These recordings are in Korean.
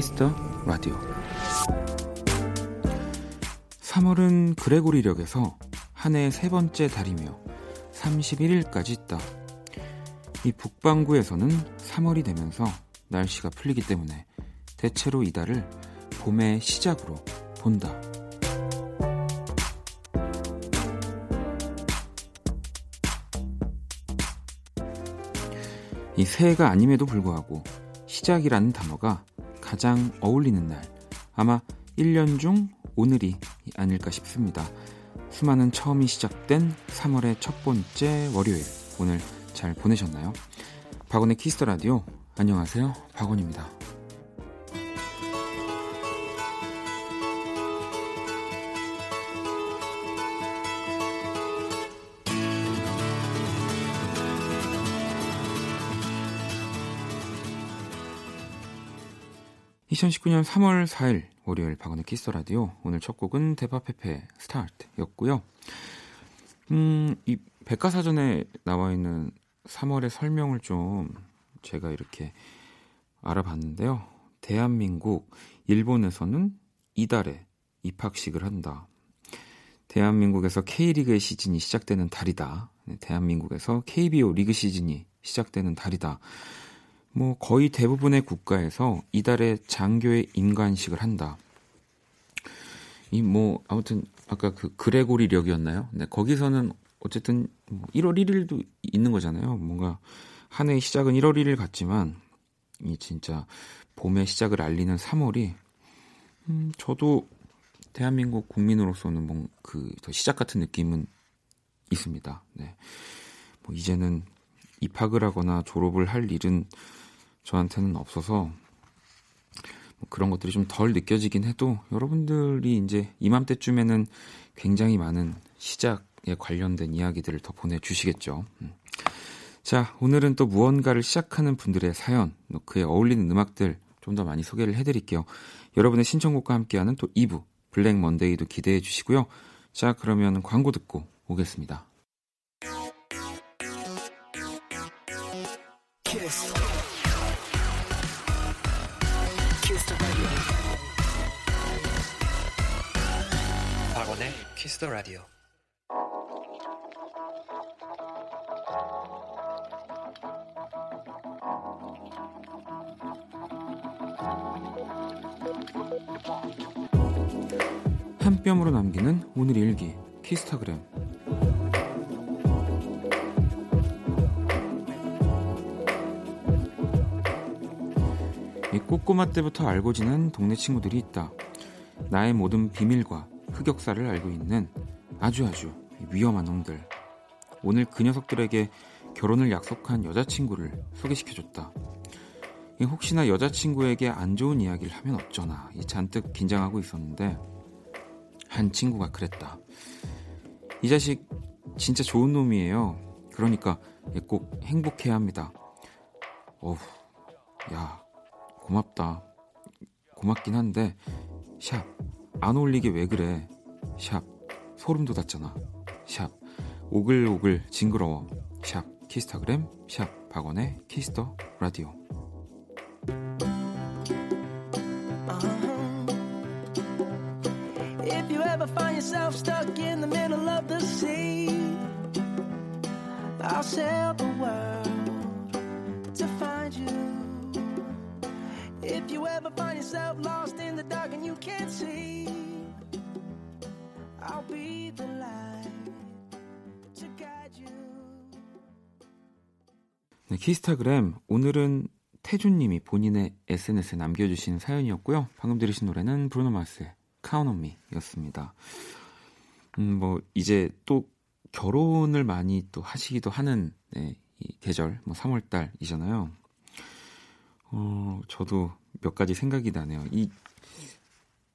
키스 더 라디오 3월은 그레고리력에서 한 해 세 번째 달이며 31일까지 있다. 이 북반구에서는 3월이 되면서 날씨가 풀리기 때문에 대체로 이달을 봄의 시작으로 본다. 이 새해가 아님에도 불구하고 시작이라는 단어가 가장 어울리는 날. 아마 1년 중 오늘이 아닐까 싶습니다. 수많은 처음이 시작된 3월의 첫 번째 월요일. 오늘 잘 보내셨나요? 박원의 키스 더 라디오. 안녕하세요. 박원입니다. 2019년 3월 4일 월요일 박원의 키스 라디오 오늘 첫 곡은 대파페페 스타트였고요. 음, 이 백과사전에 나와 있는 3월의 설명을 좀 제가 이렇게 알아봤는데요. 대한민국 일본에서는 이달에 입학식을 한다. 대한민국에서 K리그의 시즌이 시작되는 달이다. 네, 대한민국에서 KBO 리그 시즌이 시작되는 달이다. 뭐 거의 대부분의 국가에서 이달에 장교의 임관식을 한다. 이 뭐 아무튼 아까 그 그레고리력이었나요? 네, 거기서는 어쨌든 1월 뭐 1일도 있는 거잖아요. 뭔가 한 해의 시작은 1월 1일 같지만 이 진짜 봄의 시작을 알리는 3월이 음, 저도 대한민국 국민으로서는 뭐그더 시작 같은 느낌은 있습니다. 네. 뭐 이제는 입학을 하거나 졸업을 할 일은 저한테는 없어서 뭐 그런 것들이 좀 덜 느껴지긴 해도 여러분들이 이제 이맘때쯤에는 굉장히 많은 시작에 관련된 이야기들을 더 보내주시겠죠. 음. 자, 오늘은 또 무언가를 시작하는 분들의 사연, 그에 어울리는 음악들 좀 더 많이 소개를 해드릴게요. 여러분의 신청곡과 함께하는 또 2부, 블랙 먼데이도 기대해 주시고요. 자, 그러면 광고 듣고 오겠습니다. 키스 더 라디오. 한 뼘으로 남기는 오늘 일기 키스타그램 이 꼬꼬마 때부터 알고 지낸 동네 친구들이 있다. 나의 모든 비밀과 흑역사를 알고 있는 아주 아주 위험한 놈들. 오늘 그 녀석들에게 결혼을 약속한 여자친구를 소개시켜줬다. 혹시나 여자친구에게 안 좋은 이야기를 하면 어쩌나 잔뜩 긴장하고 있었는데 한 친구가 그랬다. 이 자식 진짜 좋은 놈이에요. 그러니까 꼭 행복해야 합니다. 어우, 야, 고맙다. 고맙긴 한데, 샵, 안 어울리게 왜 그래? 샵 소름 돋았잖아. 샵 오글오글 징그러워. 샵 키스타그램 샵 박원의 키스 더 라디오. Find yourself stuck in the middle of the sea, I'll sail the world to find you. If you ever find yourself lost in the can't see, I'll be the light to guide you. 네, 키스타그램 오늘은 태준님이 본인의 SNS에 남겨주신 사연이었고요. 방금 들으신 노래는 브루노 마스의 Me였습니다. 음, 뭐 이제 또 결혼을 많이 또 하시기도 하는 네, 이 계절, 뭐 3월달이잖아요. 어, 저도 몇 가지 생각이 나네요. 이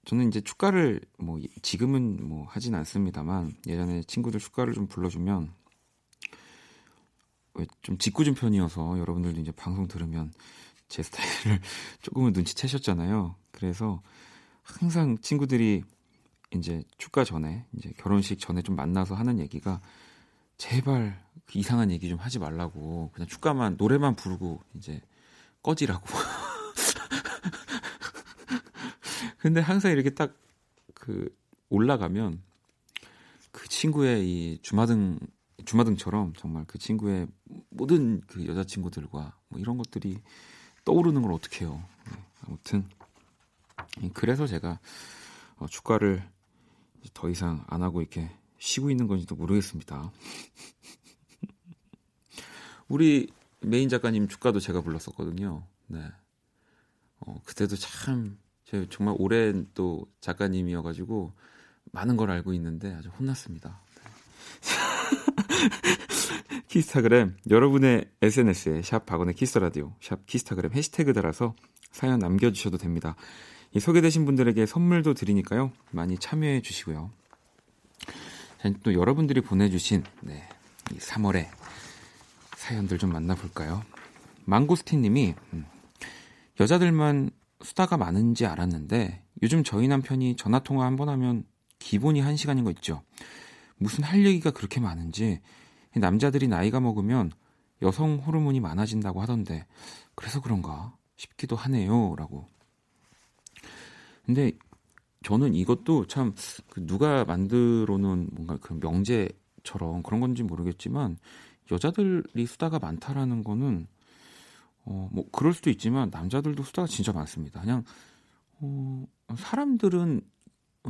저는 이제 축가를 뭐 지금은 뭐 하진 않습니다만 예전에 친구들 축가를 좀 불러주면 좀 짓궂은 편이어서 여러분들도 이제 방송 들으면 제 스타일을 조금은 눈치채셨잖아요. 그래서 항상 친구들이 이제 축가 전에 이제 결혼식 전에 좀 만나서 하는 얘기가 제발 그 이상한 얘기 좀 하지 말라고 그냥 축가만 노래만 부르고 이제 꺼지라고. 근데 항상 이렇게 딱 그 올라가면 그 친구의 이 주마등 주마등처럼 정말 그 친구의 모든 그 여자친구들과 뭐 이런 것들이 떠오르는 걸 어떻게 해요. 네, 아무튼 그래서 제가 어, 축가를 더 이상 안 하고 이렇게 쉬고 있는 건지도 모르겠습니다. 우리 메인 작가님 축가도 제가 불렀었거든요. 네. 어, 그때도 참, 제가 정말 오랜 또 작가님이어가지고 많은 걸 알고 있는데 아주 혼났습니다. 네. 키스타그램 여러분의 SNS에 샵 박원의 키스라디오 샵 키스타그램 해시태그 달아서 사연 남겨주셔도 됩니다. 이 소개되신 분들에게 선물도 드리니까요. 많이 참여해 주시고요. 또 여러분들이 보내주신 네, 3월에 사연들 좀 만나볼까요? 망고스틴님이 음, 여자들만 수다가 많은지 알았는데 요즘 저희 남편이 전화 통화 한 번 하면 기본이 한 시간인 거 있죠. 무슨 할 얘기가 그렇게 많은지 남자들이 나이가 먹으면 여성 호르몬이 많아진다고 하던데 그래서 그런가 싶기도 하네요라고. 근데 저는 이것도 참그 누가 만들어 놓은 뭔가 그 명제처럼 그런 건지 모르겠지만 여자들이 수다가 많다라는 거는 어 뭐 그럴 수도 있지만 남자들도 수다가 진짜 많습니다. 그냥 어 사람들은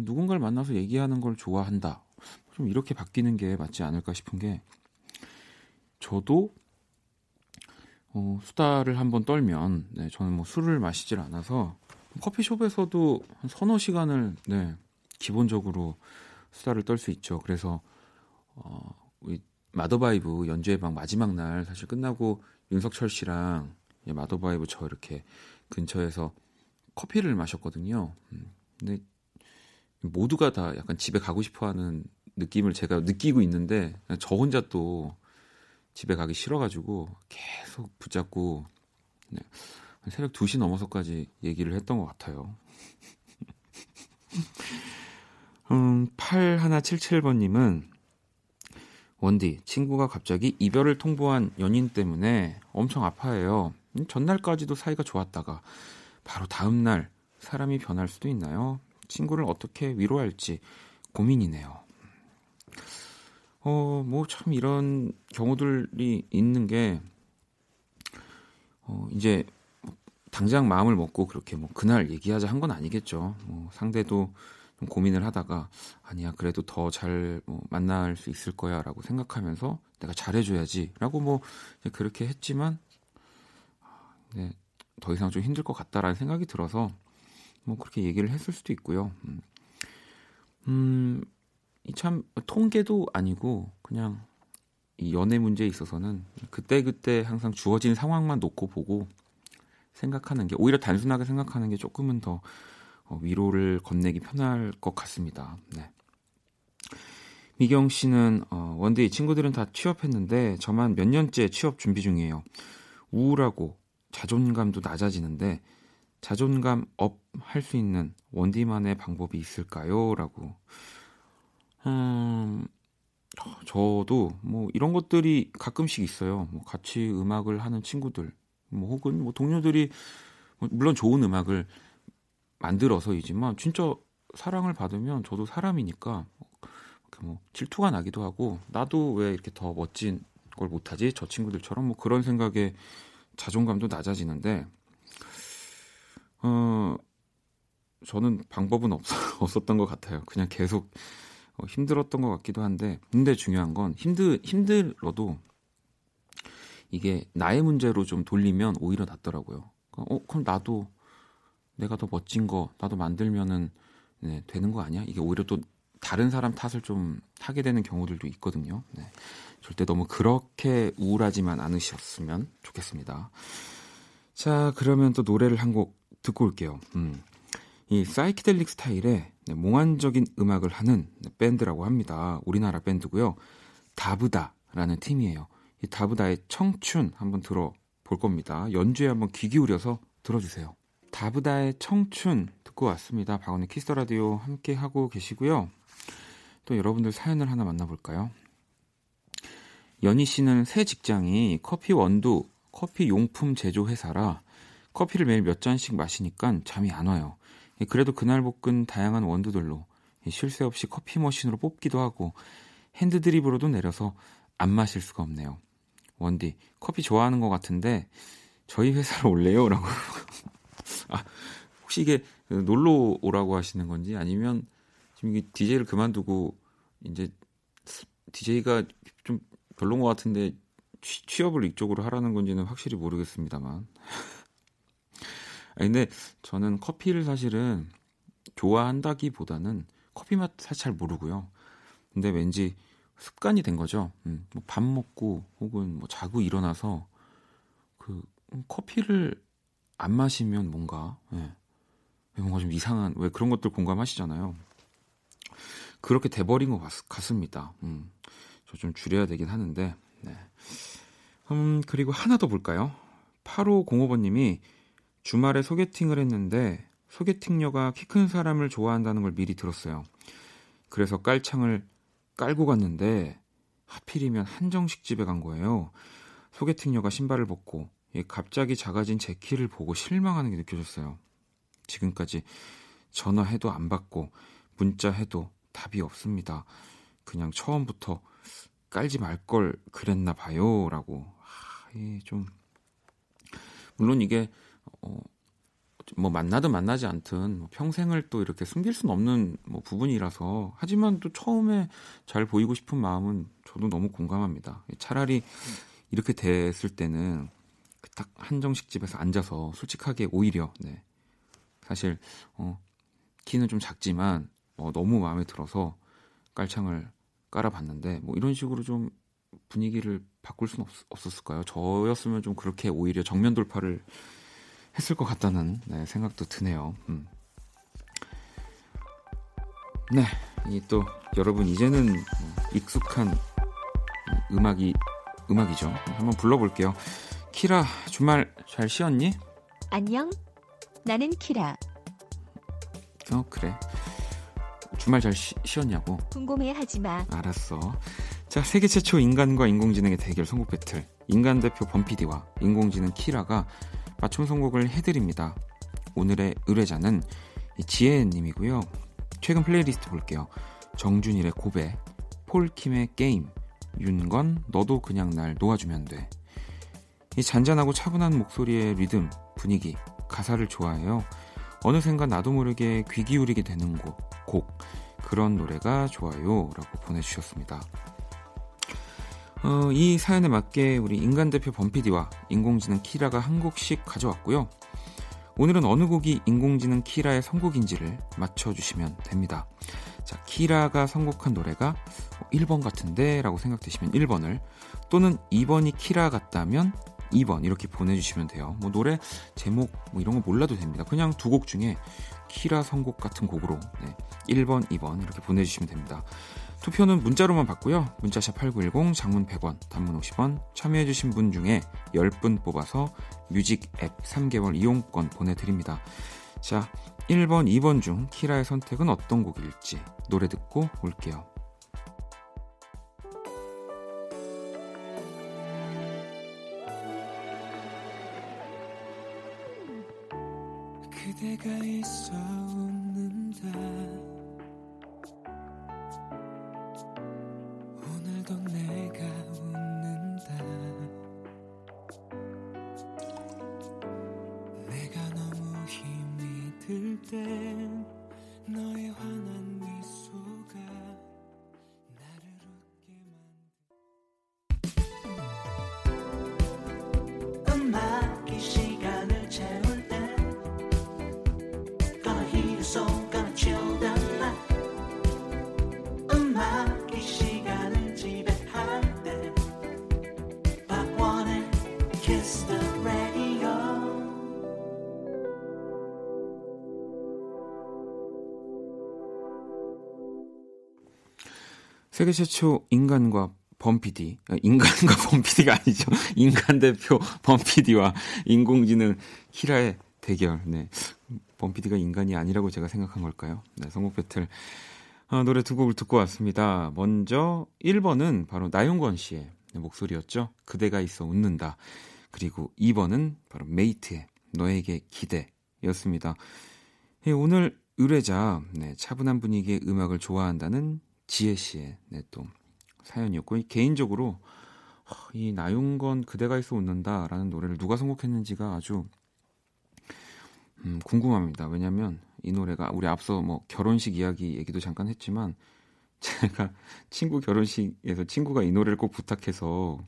누군가를 만나서 얘기하는 걸 좋아한다. 좀 이렇게 바뀌는 게 맞지 않을까 싶은 게 저도 어, 수다를 한번 떨면 네, 저는 뭐 술을 마시질 않아서 커피숍에서도 한 서너 시간을 네, 기본적으로 수다를 떨 수 있죠. 그래서 어, 우리 마더바이브 연주회 방 마지막 날 사실 끝나고 윤석철 씨랑 마더바이브 저 이렇게 근처에서 커피를 마셨거든요. 음, 근데 모두가 다 약간 집에 가고 싶어하는 느낌을 제가 느끼고 있는데 저 혼자 또 집에 가기 싫어가지고 계속 붙잡고 네, 새벽 2시 넘어서까지 얘기를 했던 것 같아요. 음, 8177번님은 원디, 친구가 갑자기 이별을 통보한 연인 때문에 엄청 아파해요. 전날까지도 사이가 좋았다가 바로 다음날 사람이 변할 수도 있나요? 친구를 어떻게 위로할지 고민이네요. 어, 뭐 참 이런 경우들이 있는 게, 어, 이제 당장 마음을 먹고 그렇게 뭐 그날 얘기하자 한 건 아니겠죠. 뭐 상대도 좀 고민을 하다가 아니야 그래도 더 잘 뭐 만날 수 있을 거야라고 생각하면서 내가 잘해줘야지라고 뭐 그렇게 했지만 네, 더 이상 좀 힘들 것 같다라는 생각이 들어서 뭐 그렇게 얘기를 했을 수도 있고요. 음, 음참 통계도 아니고 그냥 이 연애 문제에 있어서는 그때 그때 항상 주어진 상황만 놓고 보고 생각하는 게 오히려 단순하게 생각하는 게 조금은 더 어, 위로를 건네기 편할 것 같습니다. 네. 미경 씨는 어, 원디 친구들은 다 취업했는데 저만 몇 년째 취업 준비 중이에요. 우울하고 자존감도 낮아지는데 자존감 업 할 수 있는 원디만의 방법이 있을까요? 라고. 음, 저도 뭐 이런 것들이 가끔씩 있어요. 뭐 같이 음악을 하는 친구들, 뭐 혹은 뭐 동료들이 뭐 물론 좋은 음악을 만들어서이지만 진짜 사랑을 받으면 저도 사람이니까 뭐 질투가 나기도 하고 나도 왜 이렇게 더 멋진 걸 못하지 저 친구들처럼 뭐 그런 생각에 자존감도 낮아지는데 어 저는 방법은 없, 없었던 것 같아요. 그냥 계속 어, 힘들었던 것 같기도 한데 근데 중요한 건 힘들 힘들어도 이게 나의 문제로 좀 돌리면 오히려 낫더라고요. 어 그럼 나도 내가 더 멋진 거 나도 만들면은 네, 되는 거 아니야? 이게 오히려 또 다른 사람 탓을 좀 하게 되는 경우들도 있거든요. 네. 절대 너무 그렇게 우울하지만 않으셨으면 좋겠습니다. 자, 그러면 또 노래를 한 곡 듣고 올게요. 음. 이 사이키델릭 스타일의 네, 몽환적인 음악을 하는 밴드라고 합니다. 우리나라 밴드고요. 다브다라는 팀이에요. 이 다브다의 청춘 한번 들어볼 겁니다. 연주에 한번 귀 기울여서 들어주세요. 다브다의 청춘 듣고 왔습니다. 박원의 키스 라디오 함께 하고 계시고요. 또 여러분들 사연을 하나 만나볼까요? 연희 씨는 새 직장이 커피 원두, 커피 용품 제조 회사라 커피를 매일 몇 잔씩 마시니까 잠이 안 와요. 그래도 그날 볶은 다양한 원두들로 쉴 새 없이 커피 머신으로 뽑기도 하고 핸드 드립으로도 내려서 안 마실 수가 없네요. 원디, 커피 좋아하는 것 같은데 저희 회사로 올래요? 라고. 아, 혹시 이게 놀러 오라고 하시는 건지 아니면 지금 이게 DJ를 그만두고 이제 DJ가 좀 별론 것 같은데 취, 업을 이쪽으로 하라는 건지는 확실히 모르겠습니다만. 아니, 근데 저는 커피를 사실은 좋아한다기보다는 커피 맛 사실 잘 모르고요. 근데 왠지 습관이 된 거죠. 음, 뭐밥 먹고 혹은 뭐 자고 일어나서 그 커피를 안 마시면 뭔가 예, 뭔가 좀 이상한 왜 그런 것들 공감하시잖아요. 그렇게 돼버린 것 같, 습니다 음, 저 좀 줄여야 되긴 하는데. 네. 음, 그리고 하나 더 볼까요? 8505번님이 주말에 소개팅을 했는데 소개팅녀가 키 큰 사람을 좋아한다는 걸 미리 들었어요. 그래서 깔창을 깔고 갔는데 하필이면 한정식 집에 간 거예요. 소개팅녀가 신발을 벗고 갑자기 작아진 제 키를 보고 실망하는 게 느껴졌어요. 지금까지 전화해도 안 받고 문자해도 답이 없습니다. 그냥 처음부터 깔지 말 걸 그랬나 봐요라고. 아, 좀 물론 이게 어, 뭐 만나든 만나지 않든 뭐 평생을 또 이렇게 숨길 수는 없는 뭐 부분이라서 하지만 또 처음에 잘 보이고 싶은 마음은 저도 너무 공감합니다. 차라리 이렇게 됐을 때는 그딱 한정식 집에서 앉아서 솔직하게 오히려 네. 사실 어, 키는 좀 작지만 어, 너무 마음에 들어서 깔창을 깔아봤는데 뭐 이런 식으로 좀 분위기를 바꿀 수는 없, 었을까요 저였으면 좀 그렇게 오히려 정면 돌파를 했을 것 같다는 네, 생각도 드네요. 음. 네, 이 또 여러분 이제는 익숙한 음악이 음악이죠. 한번 불러볼게요. 키라 주말 잘 쉬었니? 안녕. 나는 키라. 어 그래. 주말 잘 쉬, 쉬었냐고? 궁금해하지 마. 알았어. 자 세계 최초 인간과 인공지능의 대결 선곡 배틀. 인간 대표 범피디와 인공지능 키라가 맞춤 선곡을 해드립니다. 오늘의 의뢰자는 지혜님이고요. 최근 플레이리스트 볼게요. 정준일의 고백, 폴킴의 게임, 윤건 너도 그냥 날 놓아주면 돼. 이 잔잔하고 차분한 목소리의 리듬, 분위기, 가사를 좋아해요. 어느샌가 나도 모르게 귀 기울이게 되는 곡, 곡 그런 노래가 좋아요. 라고 보내주셨습니다. 어, 이 사연에 맞게 우리 인간 대표 범피디와 인공지능 키라가 한 곡씩 가져왔고요. 오늘은 어느 곡이 인공지능 키라의 선곡인지를 맞춰주시면 됩니다. 자, 키라가 선곡한 노래가 1번 같은데 라고 생각되시면 1번을 또는 2번이 키라 같다면 2번 이렇게 보내주시면 돼요. 뭐 노래 제목 뭐 이런 거 몰라도 됩니다. 그냥 두 곡 중에 키라 선곡 같은 곡으로 네, 1번, 2번 이렇게 보내주시면 됩니다. 투표는 문자로만 받고요. 문자샵 8910, 장문 100원, 단문 50원, 참여해주신 분 중에 10분 뽑아서 뮤직 앱 3개월 이용권 보내드립니다. 자, 1번, 2번 중 키라의 선택은 어떤 곡일지 노래 듣고 올게요. 그대가 있어 웃는다 세계 최초 인간과 범피디, 아, 인간과 범피디가 아니죠. 인간 대표 범피디와 인공지능 키라의 대결. 네. 범피디가 인간이 아니라고 제가 생각한 걸까요? 네, 선곡 배틀. 아, 노래 두 곡을 듣고 왔습니다. 먼저 1번은 바로 나용권 씨의 목소리였죠. 그대가 있어 웃는다. 그리고 2번은 바로 메이트의 너에게 기대였습니다. 예, 오늘 의뢰자 네, 차분한 분위기의 음악을 좋아한다는 지혜 씨의 네, 또 사연이었고 개인적으로 이 나윤건 그대가 있어 웃는다라는 노래를 누가 선곡했는지가 아주 음, 궁금합니다. 왜냐하면 이 노래가 우리 앞서 뭐 결혼식 이야기 얘기도 잠깐 했지만 제가 친구 결혼식에서 친구가 이 노래를 꼭 부탁해서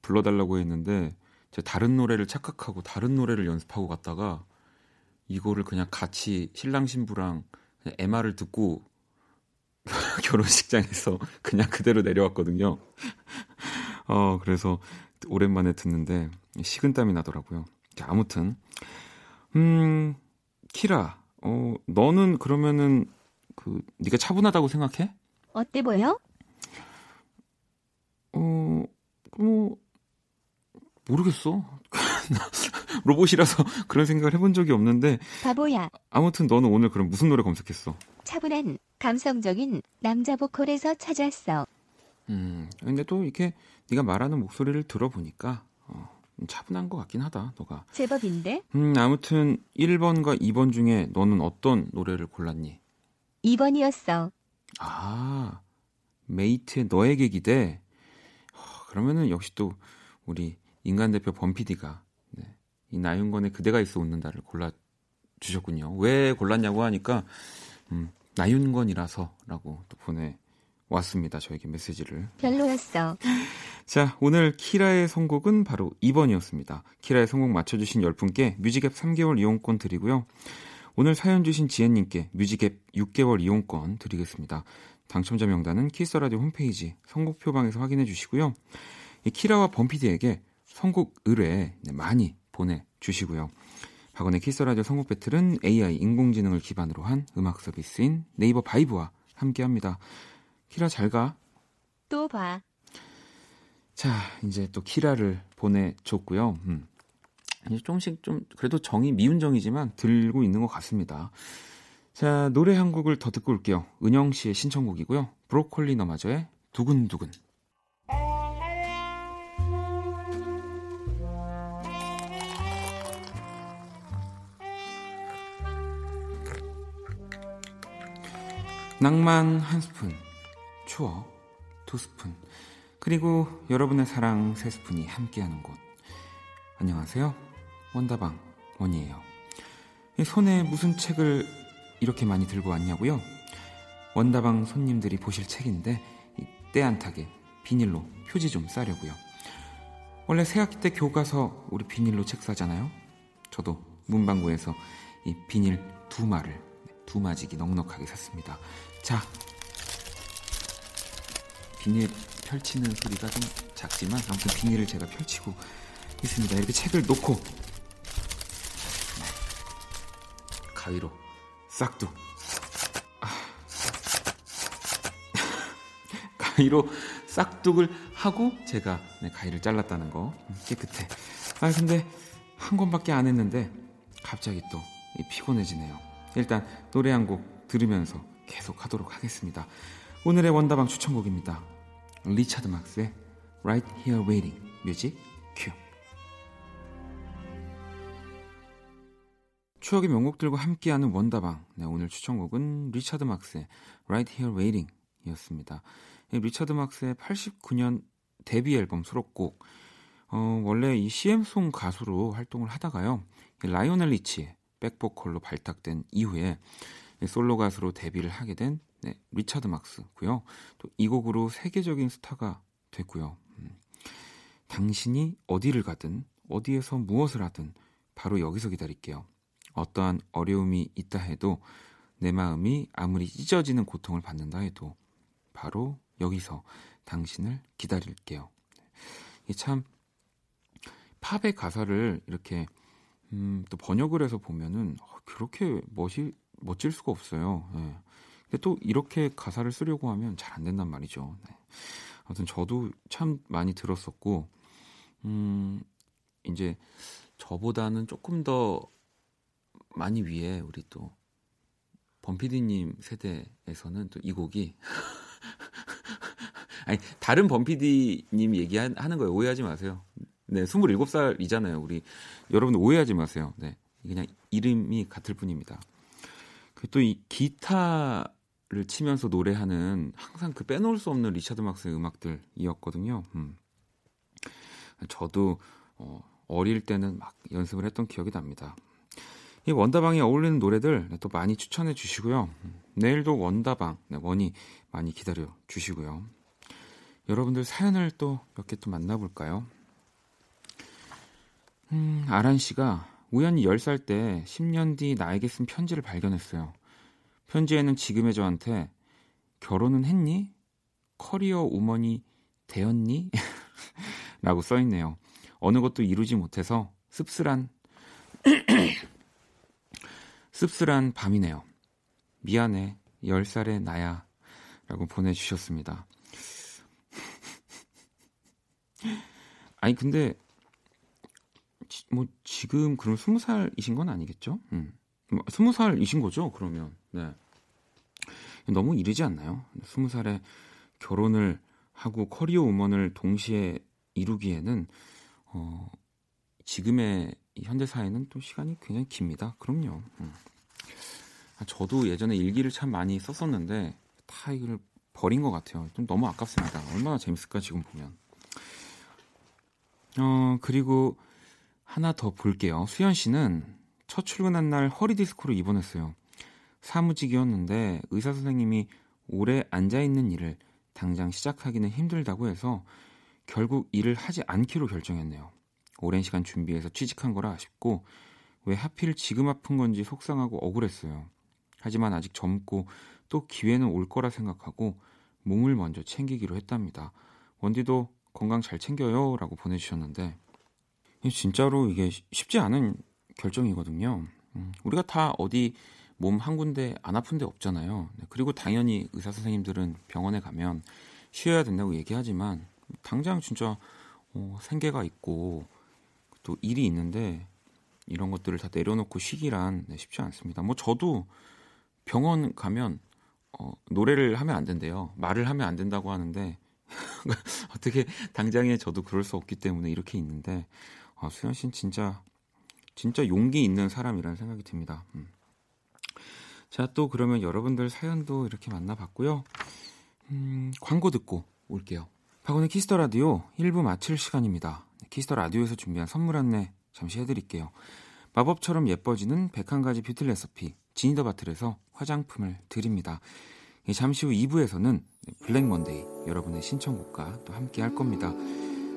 불러달라고 했는데 제가 다른 노래를 착각하고 다른 노래를 연습하고 갔다가 이거를 그냥 같이 신랑 신부랑 그냥 MR을 듣고 결혼식장에서 그냥 그대로 내려왔거든요. 어, 그래서 오랜만에 듣는데 식은땀이 나더라고요. 자, 아무튼 음, 키라. 어, 너는 그러면은 그 네가 차분하다고 생각해? 어때 보여? 어, 뭐 모르겠어. 로봇이라서 그런 생각을 해본 적이 없는데. 바보야. 아무튼 너는 오늘 그럼 무슨 노래 검색했어? 차분한 감성적인 남자 보컬에서 찾았어. 음, 근데 또 이렇게 네가 말하는 목소리를 들어보니까 어, 차분한 것 같긴 하다, 너가. 제법인데? 음, 아무튼 1번과 2번 중에 너는 어떤 노래를 골랐니? 2번이었어. 아, 메이트의 너에게 기대. 어, 그러면은 역시 또 우리 인간 대표 범피디가 네, 이 나윤건의 그대가 있어 웃는다를 골라 주셨군요. 왜 골랐냐고 하니까 음, 나윤건이라서라고 또 보내 왔습니다. 저에게 메시지를. 별로였어. 자, 오늘 키라의 선곡은 바로 2번이었습니다. 키라의 선곡 맞춰주신 10분께 뮤직앱 3개월 이용권 드리고요. 오늘 사연 주신 지혜님께 뮤직앱 6개월 이용권 드리겠습니다. 당첨자 명단은 키스라디오 홈페이지 선곡표방에서 확인해 주시고요. 이 키라와 범피디에게 선곡 의뢰 많이 보내주시고요. 박원의 키스라디오 선곡 배틀은 AI 인공지능을 기반으로 한 음악 서비스인 네이버 바이브와 함께합니다. 키라 잘 가. 또 봐. 자, 이제 또 키라를 보내줬고요. 음. 이제 조금씩 좀 그래도 정이 미운 정이지만 들고 있는 것 같습니다. 자, 노래 한 곡을 더 듣고 올게요. 은영 씨의 신청곡이고요. 브로콜리 너마저의 두근두근. 낭만 한 스푼, 추억 두 스푼, 그리고 여러분의 사랑 세 스푼이 함께하는 곳. 안녕하세요. 원다방 원이에요. 손에 무슨 책을 이렇게 많이 들고 왔냐고요? 원다방 손님들이 보실 책인데 때안타게 비닐로 표지 좀 싸려고요. 원래 새학기 때 교과서 우리 비닐로 책 싸잖아요. 저도 문방구에서 이 비닐 두 마를 두 마지기 넉넉하게 샀습니다. 자, 비닐 펼치는 소리가 좀 작지만 아무튼 비닐을 제가 펼치고 있습니다. 이렇게 책을 놓고 가위로 싹둑 아. 가위로 싹둑을 하고 제가 네, 가위를 잘랐다는 거 깨끗해. 아 근데 한 권밖에 안 했는데 갑자기 또 피곤해지네요. 일단 노래 한 곡 들으면서 계속 하도록 하겠습니다. 오늘의 원다방 추천곡입니다. 리차드 막스의 Right Here Waiting 뮤직 큐 추억의 명곡들과 함께하는 원다방 네, 오늘 추천곡은 리차드 막스의 Right Here Waiting 이었습니다. 리차드 막스의 89년 데뷔 앨범 수록곡 어, 원래 이 CM송 가수로 활동을 하다가요 라이오넬 리치의 백보컬로 발탁된 이후에 솔로 가수로 데뷔를 하게 된 네, 리차드 막스고요. 또 이 곡으로 세계적인 스타가 됐고요. 음, 당신이 어디를 가든 어디에서 무엇을 하든 바로 여기서 기다릴게요. 어떠한 어려움이 있다 해도 내 마음이 아무리 찢어지는 고통을 받는다 해도 바로 여기서 당신을 기다릴게요. 이참 팝의 가사를 이렇게 음, 또 번역을 해서 보면은 어, 그렇게 멋이 멋질 수가 없어요. 네. 근데 또 이렇게 가사를 쓰려고 하면 잘 안 된단 말이죠. 네. 아무튼 저도 참 많이 들었었고, 음, 이제 저보다는 조금 더 많이 위에 우리 또 범피디님 세대에서는 또 이 곡이 아니 다른 범피디님 얘기하는 거예요. 오해하지 마세요. 네, 27살이잖아요. 우리 여러분 오해하지 마세요. 네, 그냥 이름이 같을 뿐입니다. 그또이 기타를 치면서 노래하는 항상 그 빼놓을 수 없는 리차드 막스의 음악들이었거든요. 음. 저도 어, 어릴 때는 막 연습을 했던 기억이 납니다. 이 원다방에 어울리는 노래들 또 많이 추천해 주시고요. 내일도 원다방, 네, 원이 많이 기다려 주시고요. 여러분들 사연을 또 몇 개 또 만나볼까요? 음, 아란 씨가 우연히 10살 때 10년 뒤 나에게 쓴 편지를 발견했어요. 편지에는 지금의 저한테 결혼은 했니? 커리어 우먼이 되었니? 라고 써있네요. 어느 것도 이루지 못해서 씁쓸한 씁쓸한 밤이네요. 미안해. 10살의 나야. 라고 보내주셨습니다. 아니, 근데, 지, 뭐, 지금 그럼 20살이신 건 아니겠죠? 음. 20살이신 뭐, 거죠? 그러면. 네. 너무 이르지 않나요? 20살에 결혼을 하고 커리어 우먼을 동시에 이루기에는, 어, 지금의 현대 사회는 또 시간이 굉장히 깁니다. 그럼요. 음. 아, 저도 예전에 일기를 참 많이 썼었는데 다 이걸 버린 것 같아요. 좀 너무 아깝습니다. 얼마나 재밌을까 지금 보면. 어 그리고 하나 더 볼게요. 수현 씨는 첫 출근한 날 허리 디스크로 입원했어요. 사무직이었는데 의사 선생님이 오래 앉아 있는 일을 당장 시작하기는 힘들다고 해서 결국 일을 하지 않기로 결정했네요. 오랜 시간 준비해서 취직한 거라 아쉽고 왜 하필 지금 아픈 건지 속상하고 억울했어요. 하지만 아직 젊고 또 기회는 올 거라 생각하고 몸을 먼저 챙기기로 했답니다. 원디도 건강 잘 챙겨요 라고 보내주셨는데 진짜로 이게 쉽지 않은 결정이거든요. 음, 우리가 다 어디 몸 한 군데 안 아픈 데 없잖아요. 네, 그리고 당연히 의사 선생님들은 병원에 가면 쉬어야 된다고 얘기하지만 당장 진짜 어, 생계가 있고 또 일이 있는데 이런 것들을 다 내려놓고 쉬기란 네, 쉽지 않습니다. 뭐 저도 병원 가면 어, 노래를 하면 안 된대요. 말을 하면 안 된다고 하는데 어떻게 당장에 저도 그럴 수 없기 때문에 이렇게 있는데 아, 수현 씨는 진짜 진짜 용기 있는 사람이라는 생각이 듭니다. 음. 자, 또 그러면 여러분들 사연도 이렇게 만나봤고요. 음, 광고 듣고 올게요. 박원의 Kiss the Radio 1부 마칠 시간입니다. Kiss the Radio에서 준비한 선물 안내 잠시 해드릴게요. 마법처럼 예뻐지는 101가지 뷰티 레시피 지니더 바틀에서 화장품을 드립니다. 잠시 후 2부에서는 블랙 먼데이 여러분의 신청곡과 또 함께 할 겁니다.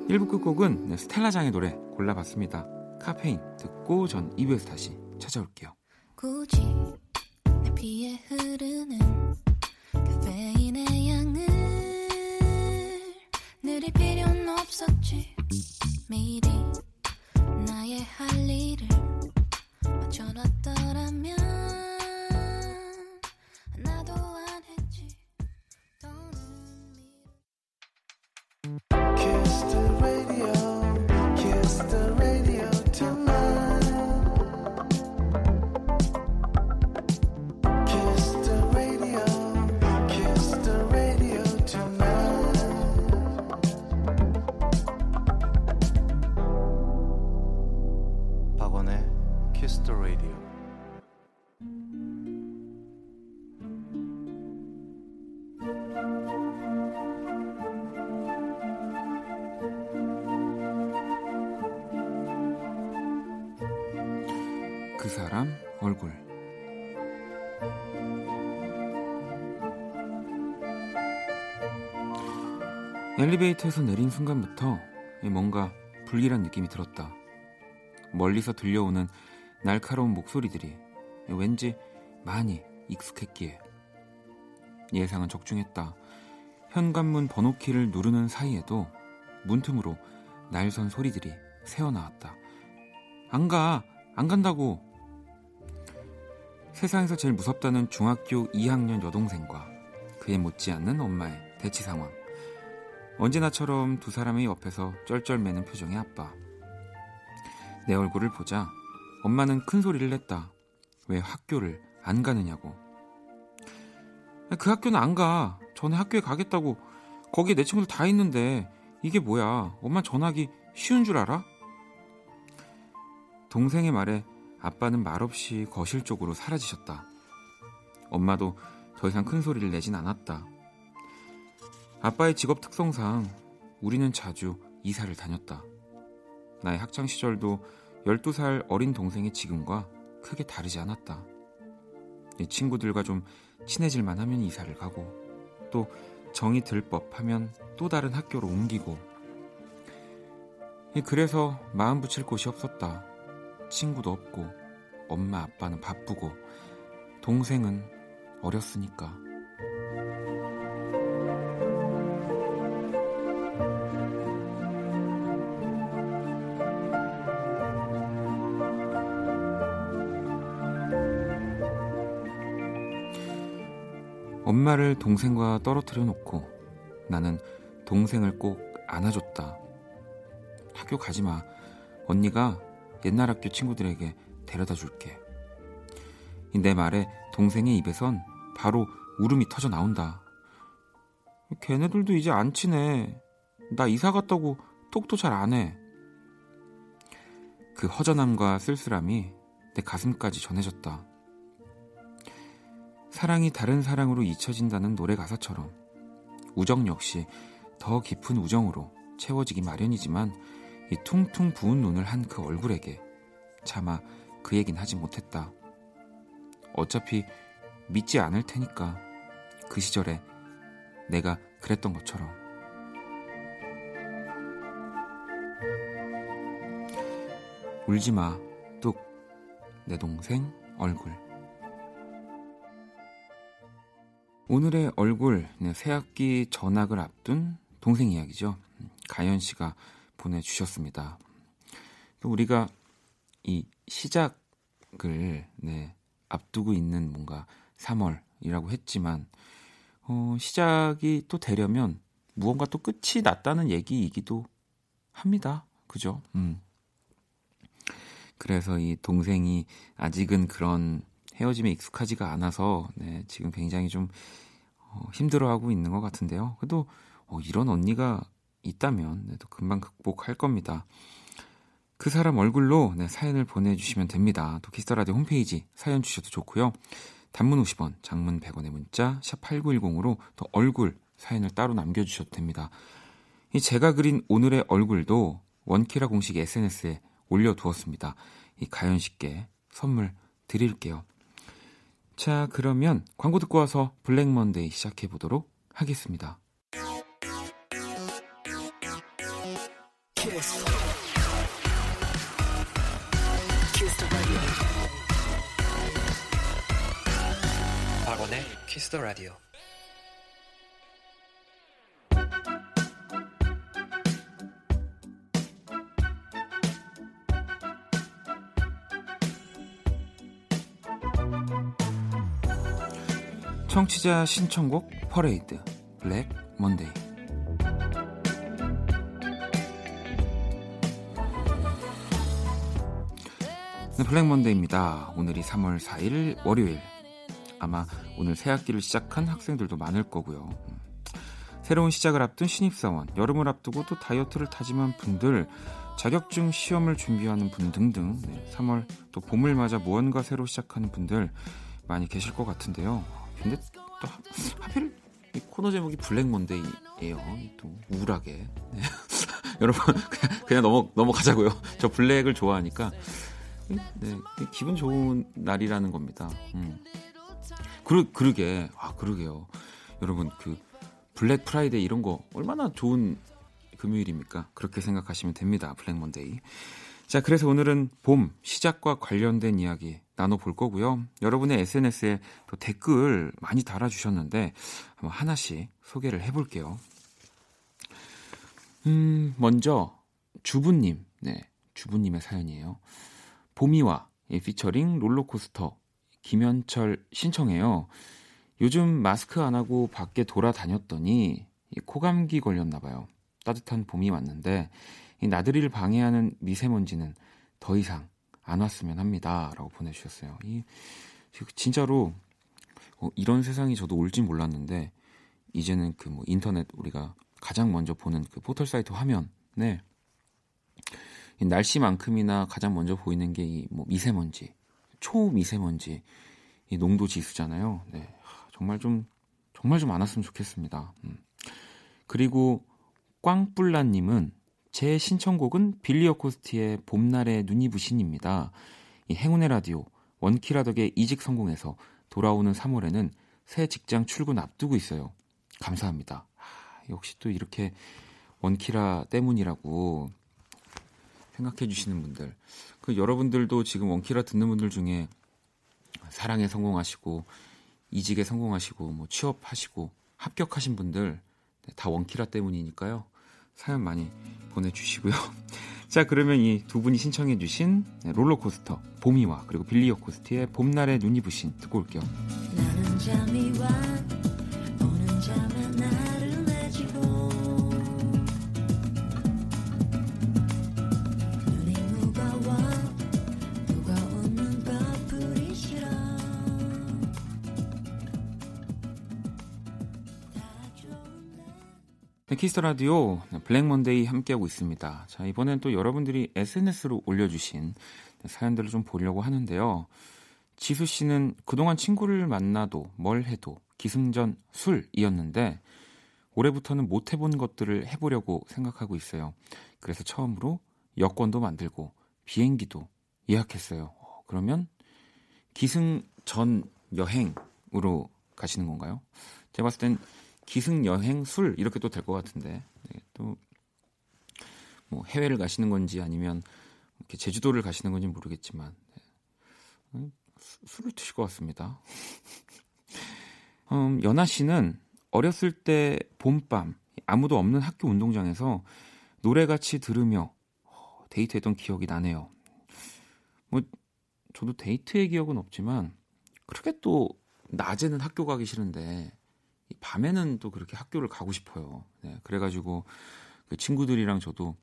1부 끝곡은 스텔라장의 노래 골라봤습니다. 카페인 듣고 전 2부에서 다시 찾아올게요. 굳이 내 피에 흐르는 카페인의 양을 느릴 필요는 없었지 미리 나의 할 일을 맞춰놨더라면 엘리베이터에서 내린 순간부터 뭔가 불길한 느낌이 들었다. 멀리서 들려오는 날카로운 목소리들이 왠지 많이 익숙했기에 예상은 적중했다. 현관문 번호키를 누르는 사이에도 문틈으로 날선 소리들이 새어나왔다. 안 가! 안 간다고! 세상에서 제일 무섭다는 중학교 2학년 여동생과 그에 못지않는 엄마의 대치 상황. 언제나처럼 두 사람의 옆에서 쩔쩔매는 표정의 아빠. 내 얼굴을 보자 엄마는 큰 소리를 냈다. 왜 학교를 안 가느냐고. 그 학교는 안 가. 전에 학교에 가겠다고 거기에 내 친구들 다 있는데 이게 뭐야? 엄마 전화기 쉬운 줄 알아? 동생의 말에 아빠는 말없이 거실 쪽으로 사라지셨다. 엄마도 더 이상 큰 소리를 내진 않았다. 아빠의 직업 특성상 우리는 자주 이사를 다녔다. 나의 학창 시절도 12살 어린 동생의 지금과 크게 다르지 않았다. 내 친구들과 좀 친해질만 하면 이사를 가고 또 정이 들 법 하면 또 다른 학교로 옮기고 그래서 마음 붙일 곳이 없었다. 친구도 없고 엄마 아빠는 바쁘고 동생은 어렸으니까. 엄마를 동생과 떨어뜨려 놓고 나는 동생을 꼭 안아줬다. 학교 가지 마. 언니가 옛날 학교 친구들에게 데려다 줄게. 내 말에 동생의 입에선 바로 울음이 터져 나온다. 걔네들도 이제 안 친해. 나 이사 갔다고 톡도 잘 안 해. 그 허전함과 쓸쓸함이 내 가슴까지 전해졌다. 사랑이 다른 사랑으로 잊혀진다는 노래 가사처럼 우정 역시 더 깊은 우정으로 채워지기 마련이지만 이 퉁퉁 부은 눈을 한 그 얼굴에게 차마 그 얘긴 하지 못했다. 어차피 믿지 않을 테니까 그 시절에 내가 그랬던 것처럼 울지 마, 뚝, 내 동생 얼굴. 오늘의 얼굴, 네, 새학기 전학을 앞둔 동생 이야기죠. 가연 씨가 보내주셨습니다. 또 우리가 이 시작을 네, 앞두고 있는 뭔가 3월이라고 했지만 어, 시작이 또 되려면 무언가 또 끝이 났다는 얘기이기도 합니다. 그죠? 음. 그래서 이 동생이 아직은 그런 헤어짐에 익숙하지가 않아서 네, 지금 굉장히 좀 어, 힘들어하고 있는 것 같은데요. 그래도 어, 이런 언니가 있다면 네, 또 금방 극복할 겁니다. 그 사람 얼굴로 네, 사연을 보내주시면 됩니다. 또 키스터라디오 홈페이지 사연 주셔도 좋고요. 단문 50원, 장문 100원의 문자 샵 8910으로 또 얼굴 사연을 따로 남겨주셔도 됩니다. 이 제가 그린 오늘의 얼굴도 원키라 공식 SNS에 올려두었습니다. 이 가연 씨께 선물 드릴게요. 자, 그러면 광고 듣고 와서 블랙 먼데이 시작해 보도록 하겠습니다. Kiss. the Radio. 청취자 신청곡 퍼레이드 블랙 먼데이 네, 블랙 먼데이입니다. 오늘이 3월 4일 월요일 아마 오늘 새 학기를 시작한 학생들도 많을 거고요. 새로운 시작을 앞둔 신입사원, 여름을 앞두고 또 다이어트를 다짐한 분들, 자격증 시험을 준비하는 분 등등, 네, 3월 또 봄을 맞아 무언가 새로 시작하는 분들 많이 계실 것 같은데요. 근데 또 하필 이 코너 제목이 블랙 먼데이예요. 또 우울하게. 네. 여러분 그냥, 그냥 넘어 넘어가자고요. 저 블랙을 좋아하니까 네, 기분 좋은 날이라는 겁니다. 음. 그러, 그러게, 아, 그러게요. 여러분, 그, 블랙 프라이데이 이런 거 얼마나 좋은 금요일입니까? 그렇게 생각하시면 됩니다. 블랙 먼데이. 자, 그래서 오늘은 봄 시작과 관련된 이야기 나눠볼 거고요. 여러분의 SNS에 또 댓글 많이 달아주셨는데 한번 하나씩 소개를 해볼게요. 음, 먼저 주부님, 네, 주부님의 사연이에요. 봄이와 피처링 롤러코스터 김현철 신청해요. 요즘 마스크 안 하고 밖에 돌아다녔더니 코감기 걸렸나 봐요. 따뜻한 봄이 왔는데 이 나들이를 방해하는 미세먼지는 더 이상 안 왔으면 합니다라고 보내주셨어요. 이 진짜로 어, 이런 세상이 저도 올진 몰랐는데 이제는 그 뭐 인터넷 우리가 가장 먼저 보는 그 포털 사이트 화면에 날씨만큼이나 가장 먼저 보이는 게 이 뭐 미세먼지, 초미세먼지 이 농도 지수잖아요. 네. 정말 좀 정말 좀 안 왔으면 좋겠습니다. 음. 그리고 꽝뿔라님은 제 신청곡은 빌리 어코스티의 봄날의 눈이 부신입니다. 이 행운의 라디오 원키라 덕에 이직 성공해서 돌아오는 3월에는 새 직장 출근 앞두고 있어요. 감사합니다. 아, 역시 또 이렇게 원키라 때문이라고 생각해 주시는 분들. 그 여러분들도 지금 원키라 듣는 분들 중에 사랑에 성공하시고 이직에 성공하시고 뭐 취업하시고 합격하신 분들 네, 다 원키라 때문이니까요. 사연 많이 보내주시고요. 자 그러면 이 두 분이 신청해주신 네, 롤러코스터 봄이와 그리고 빌리어 코스트의 봄날의 눈이 부신 듣고 올게요. Kiss the Radio 블랙 먼데이 함께하고 있습니다. 자, 이번엔 또 여러분들이 SNS로 올려주신 사연들을 좀 보려고 하는데요. 지수 씨는 그동안 친구를 만나도 뭘 해도 기승전 술이었는데 올해부터는 못 해본 것들을 해보려고 생각하고 있어요. 그래서 처음으로 여권도 만들고 비행기도 예약했어요. 어, 그러면 기승전 여행으로 가시는 건가요? 제가 봤을 땐 기승 여행 술 이렇게 또 될 것 같은데 네, 또뭐 해외를 가시는 건지 아니면 이렇게 제주도를 가시는 건지 모르겠지만 네. 음, 술을 드실 것 같습니다. 음, 연아 씨는 어렸을 때 봄밤 아무도 없는 학교 운동장에서 노래같이 들으며 어, 데이트했던 기억이 나네요. 뭐 저도 데이트의 기억은 없지만 그렇게 또 낮에는 학교 가기 싫은데 밤에는 또 그렇게 학교를 가고 싶어요. 네, 그래가지고 그 친구들이랑 저도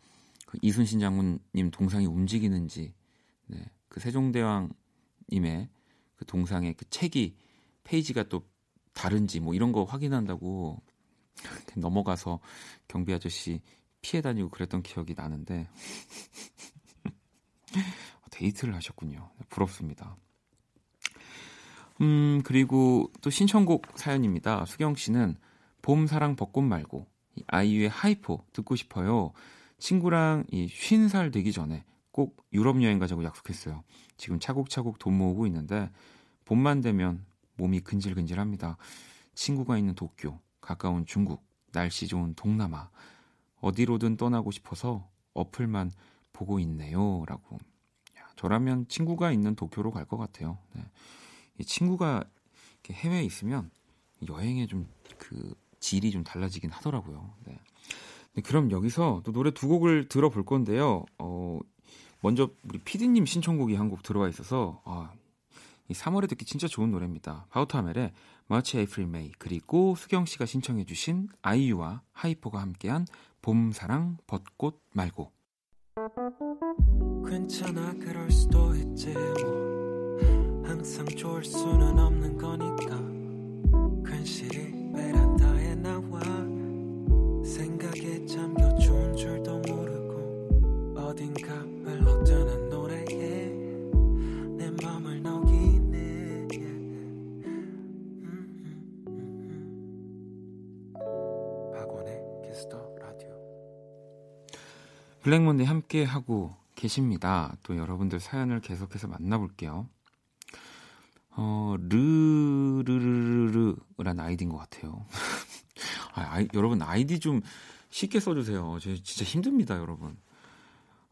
그 이순신 장군님 동상이 움직이는지, 네, 그 세종대왕님의 그 동상의 그 책이 페이지가 또 다른지 뭐 이런 거 확인한다고 넘어가서 경비 아저씨 피해 다니고 그랬던 기억이 나는데 데이트를 하셨군요. 네, 부럽습니다. 음, 그리고 또 신청곡 사연입니다. 수경 씨는 봄, 사랑, 벚꽃 말고 아이유의 하이포 듣고 싶어요. 친구랑 이 50살 되기 전에 꼭 유럽 여행 가자고 약속했어요. 지금 차곡차곡 돈 모으고 있는데 봄만 되면 몸이 근질근질합니다. 친구가 있는 도쿄, 가까운 중국, 날씨 좋은 동남아 어디로든 떠나고 싶어서 어플만 보고 있네요. 라고. 야, 저라면 친구가 있는 도쿄로 갈 것 같아요. 네. 친구가 해외에 있으면 여행의 좀 그 질이 좀 달라지긴 하더라고요. 네. 네, 그럼 여기서 또 노래 두 곡을 들어볼 건데요. 어, 먼저 우리 피디님 신청곡이 한 곡 들어와 있어서 아, 이 3월에 듣기 진짜 좋은 노래입니다. 바우터 하멜의 March April May 그리고 수경 씨가 신청해 주신 아이유와 하이포가 함께한 봄 사랑 벚꽃 말고 괜찮아 그럴 수도 있지 뭐 항상 좋을 수는 없는 거니까 괜시리 베란다에 나와 생각에 잠겨 좋은 줄도 모르고 어딘가 흘러드는 노래에 내 맘을 녹이네 박원의 Kiss the Radio 블랙 먼데이 함께 하고 계십니다. 또 여러분들 사연을 계속해서 만나볼게요. 어, 르르르르르란 아이디인 것 같아요. 아, 아이, 여러분 아이디 좀 쉽게 써주세요. 저 진짜 힘듭니다, 여러분.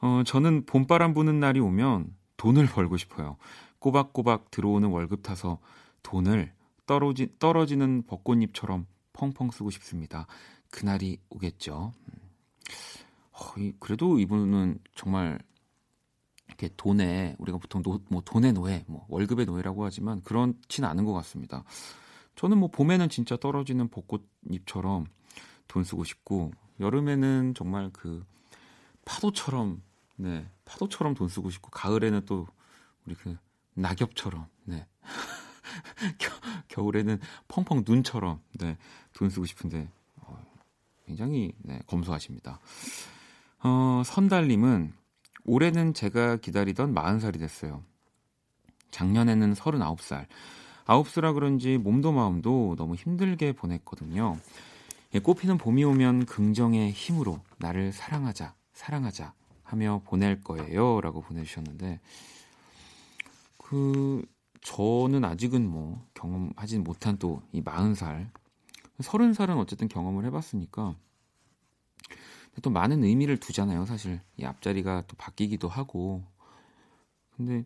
어, 저는 봄바람 부는 날이 오면 돈을 벌고 싶어요. 꼬박꼬박 들어오는 월급 타서 돈을 떨어지, 떨어지는 벚꽃잎처럼 펑펑 쓰고 싶습니다. 그날이 오겠죠. 어, 그래도 이분은 정말 이렇게 돈에 우리가 보통 노, 뭐 돈의 노예, 뭐 월급의 노예라고 하지만 그렇지는 않은 것 같습니다. 저는 뭐 봄에는 진짜 떨어지는 벚꽃잎처럼 돈 쓰고 싶고 여름에는 정말 그 파도처럼 네 파도처럼 돈 쓰고 싶고 가을에는 또 우리 그 낙엽처럼 네 겨울에는 펑펑 눈처럼 네, 돈 쓰고 싶은데 어, 굉장히 네, 검소하십니다. 어, 선달님은 올해는 제가 기다리던 40살이 됐어요. 작년에는 39살. 9수라 그런지 몸도 마음도 너무 힘들게 보냈거든요. 예, 꽃피는 봄이 오면 긍정의 힘으로 나를 사랑하자, 사랑하자 하며 보낼 거예요. 라고 보내주셨는데, 그, 저는 아직은 뭐 경험하진 못한 또 이 40살, 30살은 어쨌든 경험을 해봤으니까, 또 많은 의미를 두잖아요. 사실 이 앞자리가 또 바뀌기도 하고. 근데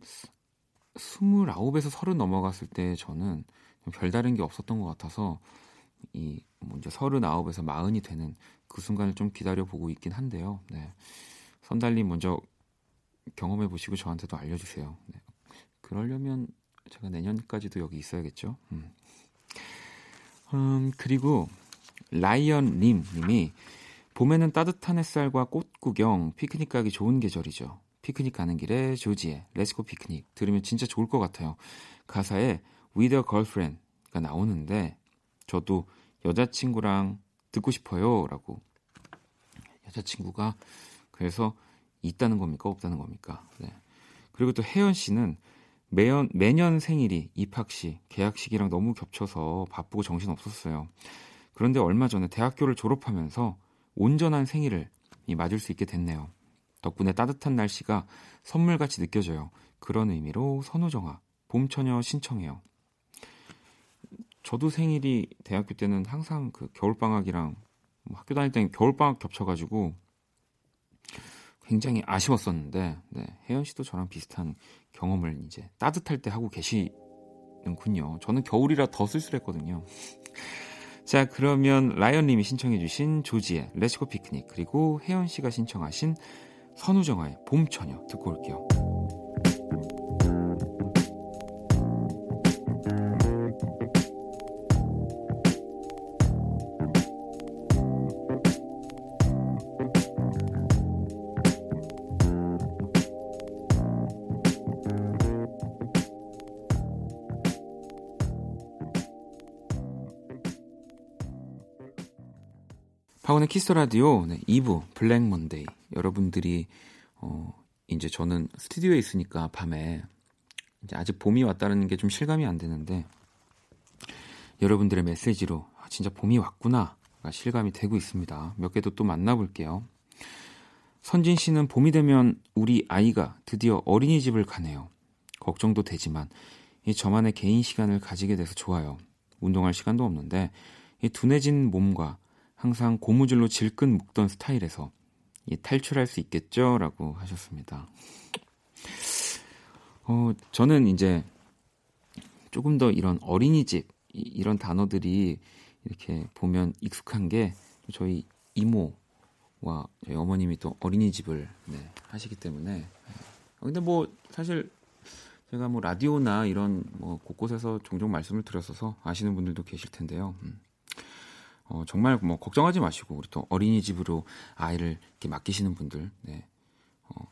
29에서 30 넘어갔을 때 저는 별다른 게 없었던 것 같아서 이뭐 이제 39에서 40이 되는 그 순간을 좀 기다려 보고 있긴 한데요. 네. 선달님 먼저 경험해 보시고 저한테도 알려주세요. 네. 그러려면 제가 내년까지도 여기 있어야겠죠. 음. 음 그리고 라이언 림 님이 봄에는 따뜻한 햇살과 꽃 구경, 피크닉 가기 좋은 계절이죠. 피크닉 가는 길에 조지의 Let's Go Picnic 들으면 진짜 좋을 것 같아요. 가사에 with a girlfriend가 나오는데 저도 여자친구랑 듣고 싶어요 라고 여자친구가 그래서 있다는 겁니까 없다는 겁니까 네. 그리고 또 혜연 씨는 매연, 매년 생일이 입학식 계약식이랑 너무 겹쳐서 바쁘고 정신 없었어요 그런데 얼마 전에 대학교를 졸업하면서 온전한 생일을 맞을 수 있게 됐네요. 덕분에 따뜻한 날씨가 선물같이 느껴져요. 그런 의미로 선우정아, 봄처녀 신청해요. 저도 생일이 대학교 때는 항상 그 겨울 방학이랑 뭐 학교 다닐 때는 겨울 방학 겹쳐가지고 굉장히 아쉬웠었는데, 네, 혜연 씨도 저랑 비슷한 경험을 이제 따뜻할 때 하고 계시는군요. 저는 겨울이라 더 쓸쓸했거든요. 자, 그러면 라이언님이 신청해주신 조지의 레츠고 피크닉 그리고 혜연 씨가 신청하신 선우정아의 봄처녀 듣고 올게요. 박원의 Kiss the Radio 네, 2부 Black Monday 여러분들이 어 이제 저는 스튜디오에 있으니까 밤에 이제 아직 봄이 왔다는 게 좀 실감이 안 되는데 여러분들의 메시지로 아, 진짜 봄이 왔구나가 실감이 되고 있습니다. 몇 개도 또 만나볼게요. 선진 씨는 봄이 되면 우리 아이가 드디어 어린이집을 가네요. 걱정도 되지만 이 저만의 개인 시간을 가지게 돼서 좋아요. 운동할 시간도 없는데 이 둔해진 몸과 항상 고무줄로 질끈 묶던 스타일에서 탈출할 수 있겠죠? 라고 하셨습니다. 어, 저는 이제 조금 더 이런 어린이집, 이런 단어들이 이렇게 보면 익숙한 게 저희 이모와 저희 어머님이 또 어린이집을 네, 하시기 때문에. 어, 근데 뭐 사실 제가 뭐 라디오나 이런 뭐 곳곳에서 종종 말씀을 드렸어서 아시는 분들도 계실 텐데요. 음. 어, 정말 뭐 걱정하지 마시고 우리 또 어린이집으로 아이를 이렇게 맡기시는 분들 네. 어,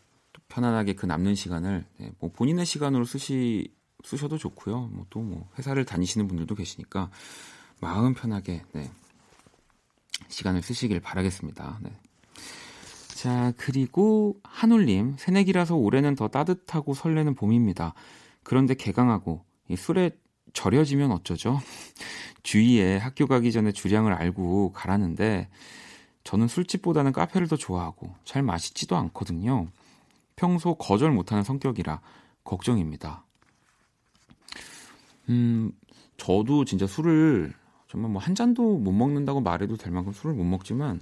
편안하게 그 남는 시간을 네, 뭐 본인의 시간으로 쓰시 쓰셔도 좋고요. 뭐 또뭐 뭐 회사를 다니시는 분들도 계시니까 마음 편하게 네. 시간을 쓰시길 바라겠습니다. 네. 자, 그리고 한울님, 새내기라서 올해는 더 따뜻하고 설레는 봄입니다. 그런데 개강하고 이 술에 절여지면 어쩌죠? 주위에 학교 가기 전에 주량을 알고 가라는데 저는 술집보다는 카페를 더 좋아하고 잘 마시지도 않거든요. 평소 거절 못하는 성격이라 걱정입니다. 음, 저도 진짜 술을 정말 뭐 한 잔도 못 먹는다고 말해도 될 만큼 술을 못 먹지만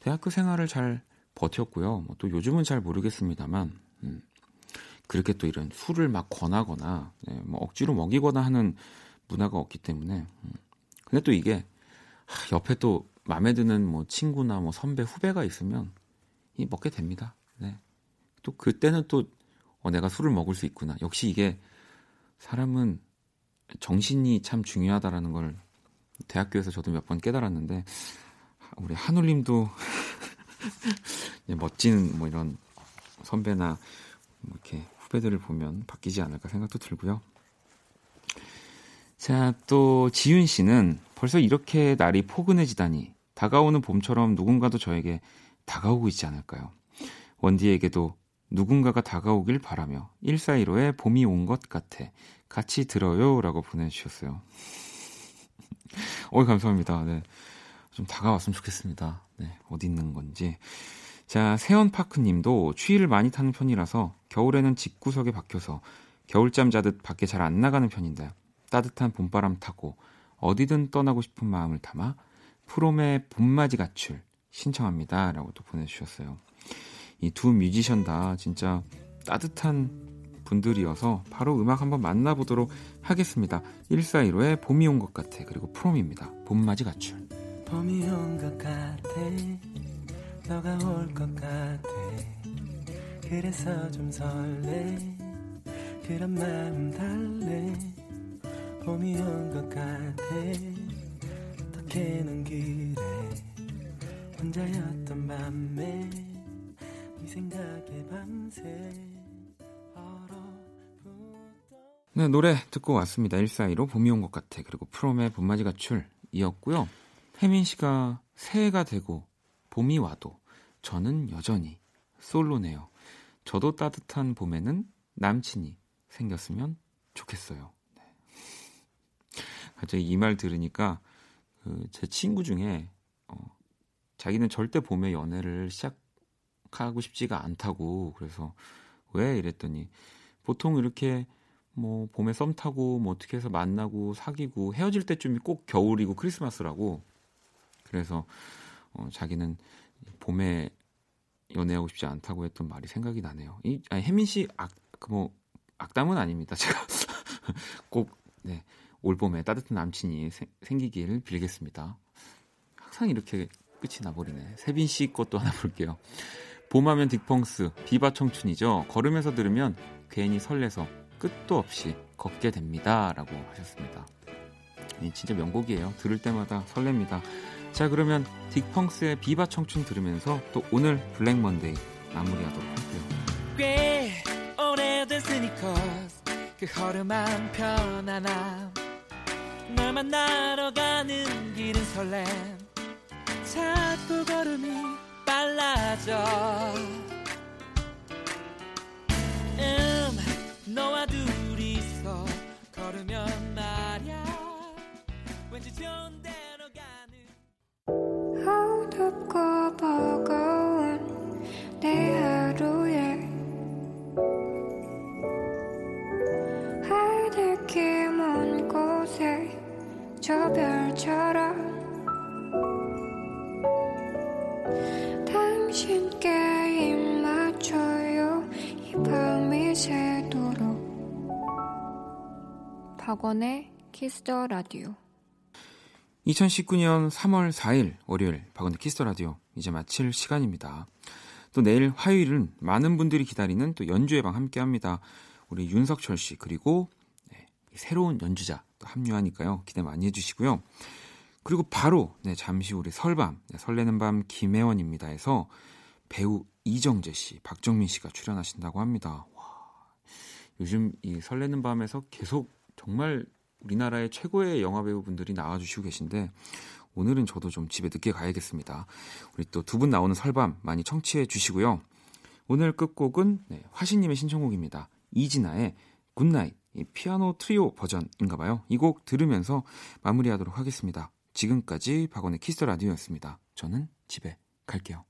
대학교 생활을 잘 버텼고요. 뭐 또 요즘은 잘 모르겠습니다만 음, 그렇게 또 이런 술을 막 권하거나 네, 뭐 억지로 먹이거나 하는 문화가 없기 때문에. 음. 근데 또 이게 하, 옆에 또 마음에 드는 뭐 친구나 뭐 선배 후배가 있으면 이 먹게 됩니다. 네. 또 그때는 또 어, 내가 술을 먹을 수 있구나. 역시 이게 사람은 정신이 참 중요하다라는 걸 대학교에서 저도 몇 번 깨달았는데 우리 한울님도 멋진 뭐 이런 선배나 뭐 이렇게 후배들을 보면 바뀌지 않을까 생각도 들고요. 자, 또 지윤 씨는 벌써 이렇게 날이 포근해지다니 다가오는 봄처럼 누군가도 저에게 다가오고 있지 않을까요? 원디에게도 누군가가 다가오길 바라며 1415에 봄이 온 것 같아. 같이 들어요. 라고 보내주셨어요. 어 감사합니다. 네. 좀 다가왔으면 좋겠습니다. 네. 어디 있는 건지. 자, 세연파크 님도 추위를 많이 타는 편이라서 겨울에는 집구석에 박혀서 겨울잠 자듯 밖에 잘 안 나가는 편인데 따뜻한 봄바람 타고 어디든 떠나고 싶은 마음을 담아 프롬의 봄맞이 가출 신청합니다. 라고 또 보내주셨어요. 이 두 뮤지션 다 진짜 따뜻한 분들이어서 바로 음악 한번 만나보도록 하겠습니다. 1415의 봄이 온 것 같아. 그리고 프롬입니다. 봄맞이 가출. 봄이 온 것 같아. 너가 올 것 같아. 그래서 좀 설레. 그런 마음 달래. 봄이 온 것 같아. 어떻게는 그래. 혼자였던 밤에 네 생각에 밤새 네, 노래 듣고 왔습니다. 1415 봄이 온 것 같아. 그리고 프롬의 봄맞이 가출 이었고요. 혜민 씨가 새해가 되고 봄이 와도 저는 여전히 솔로네요. 저도 따뜻한 봄에는 남친이 생겼으면 좋겠어요. 네. 갑자기 이 말 들으니까 그 제 친구 중에 어, 자기는 절대 봄에 연애를 시작하고 싶지가 않다고 그래서 왜 이랬더니 보통 이렇게 뭐 봄에 썸 타고 뭐 어떻게 해서 만나고 사귀고 헤어질 때쯤이 꼭 겨울이고 크리스마스라고 그래서 어, 자기는 봄에 연애하고 싶지 않다고 했던 말이 생각이 나네요. 이 아니, 혜민 씨악뭐 악담은 아닙니다. 제가 꼭 네, 올 봄에 따뜻한 남친이 세, 생기기를 빌겠습니다. 항상 이렇게 끝이 나버리네. 세빈 씨 것도 하나 볼게요. 봄하면 딕펑스, Viva 청춘이죠. 걸으면서 들으면 괜히 설레서 끝도 없이 걷게 됩니다. 라고 하셨습니다. 이 진짜 명곡이에요. 들을 때마다 설렙니다. 자, 그러면 딕펑스의 Viva 청춘 들으면서 또 오늘 Black Monday 마무리하도록 할게요. 꽤 오래된 스니커스 그 허름한 편안함 널 만나러 가는 길은 설렘. 자꾸 걸음이 빨라져. 음 너와 둘이서 걸으면 말야. 왠지 좋은 데로 가는. 어둡고 버거운 내 저 별처럼 당신께 입 맞춰요 이 밤이 새도록 박원의 키스더 라디오 2019년 3월 4일 월요일 박원의 Kiss the Radio 이제 마칠 시간입니다. 또 내일 화요일은 많은 분들이 기다리는 또 연주회 방 함께 합니다. 우리 윤석철 씨 그리고 네, 새로운 연주자 또 합류하니까요. 기대 많이 해주시고요. 그리고 바로 네, 잠시 우리 설밤 네, 설레는 밤 김혜원입니다에서 배우 이정재 씨, 박정민 씨가 출연하신다고 합니다. 와, 요즘 이 설레는 밤에서 계속 정말 우리나라의 최고의 영화 배우분들이 나와주시고 계신데 오늘은 저도 좀 집에 늦게 가야겠습니다. 우리 또 두 분 나오는 설밤 많이 청취해 주시고요. 오늘 끝곡은 네, 화신님의 신청곡입니다. 이진아의 Good Night 이 피아노 트리오 버전인가 봐요. 이 곡 들으면서 마무리하도록 하겠습니다. 지금까지 박원의 Kiss the Radio였습니다. 저는 집에 갈게요.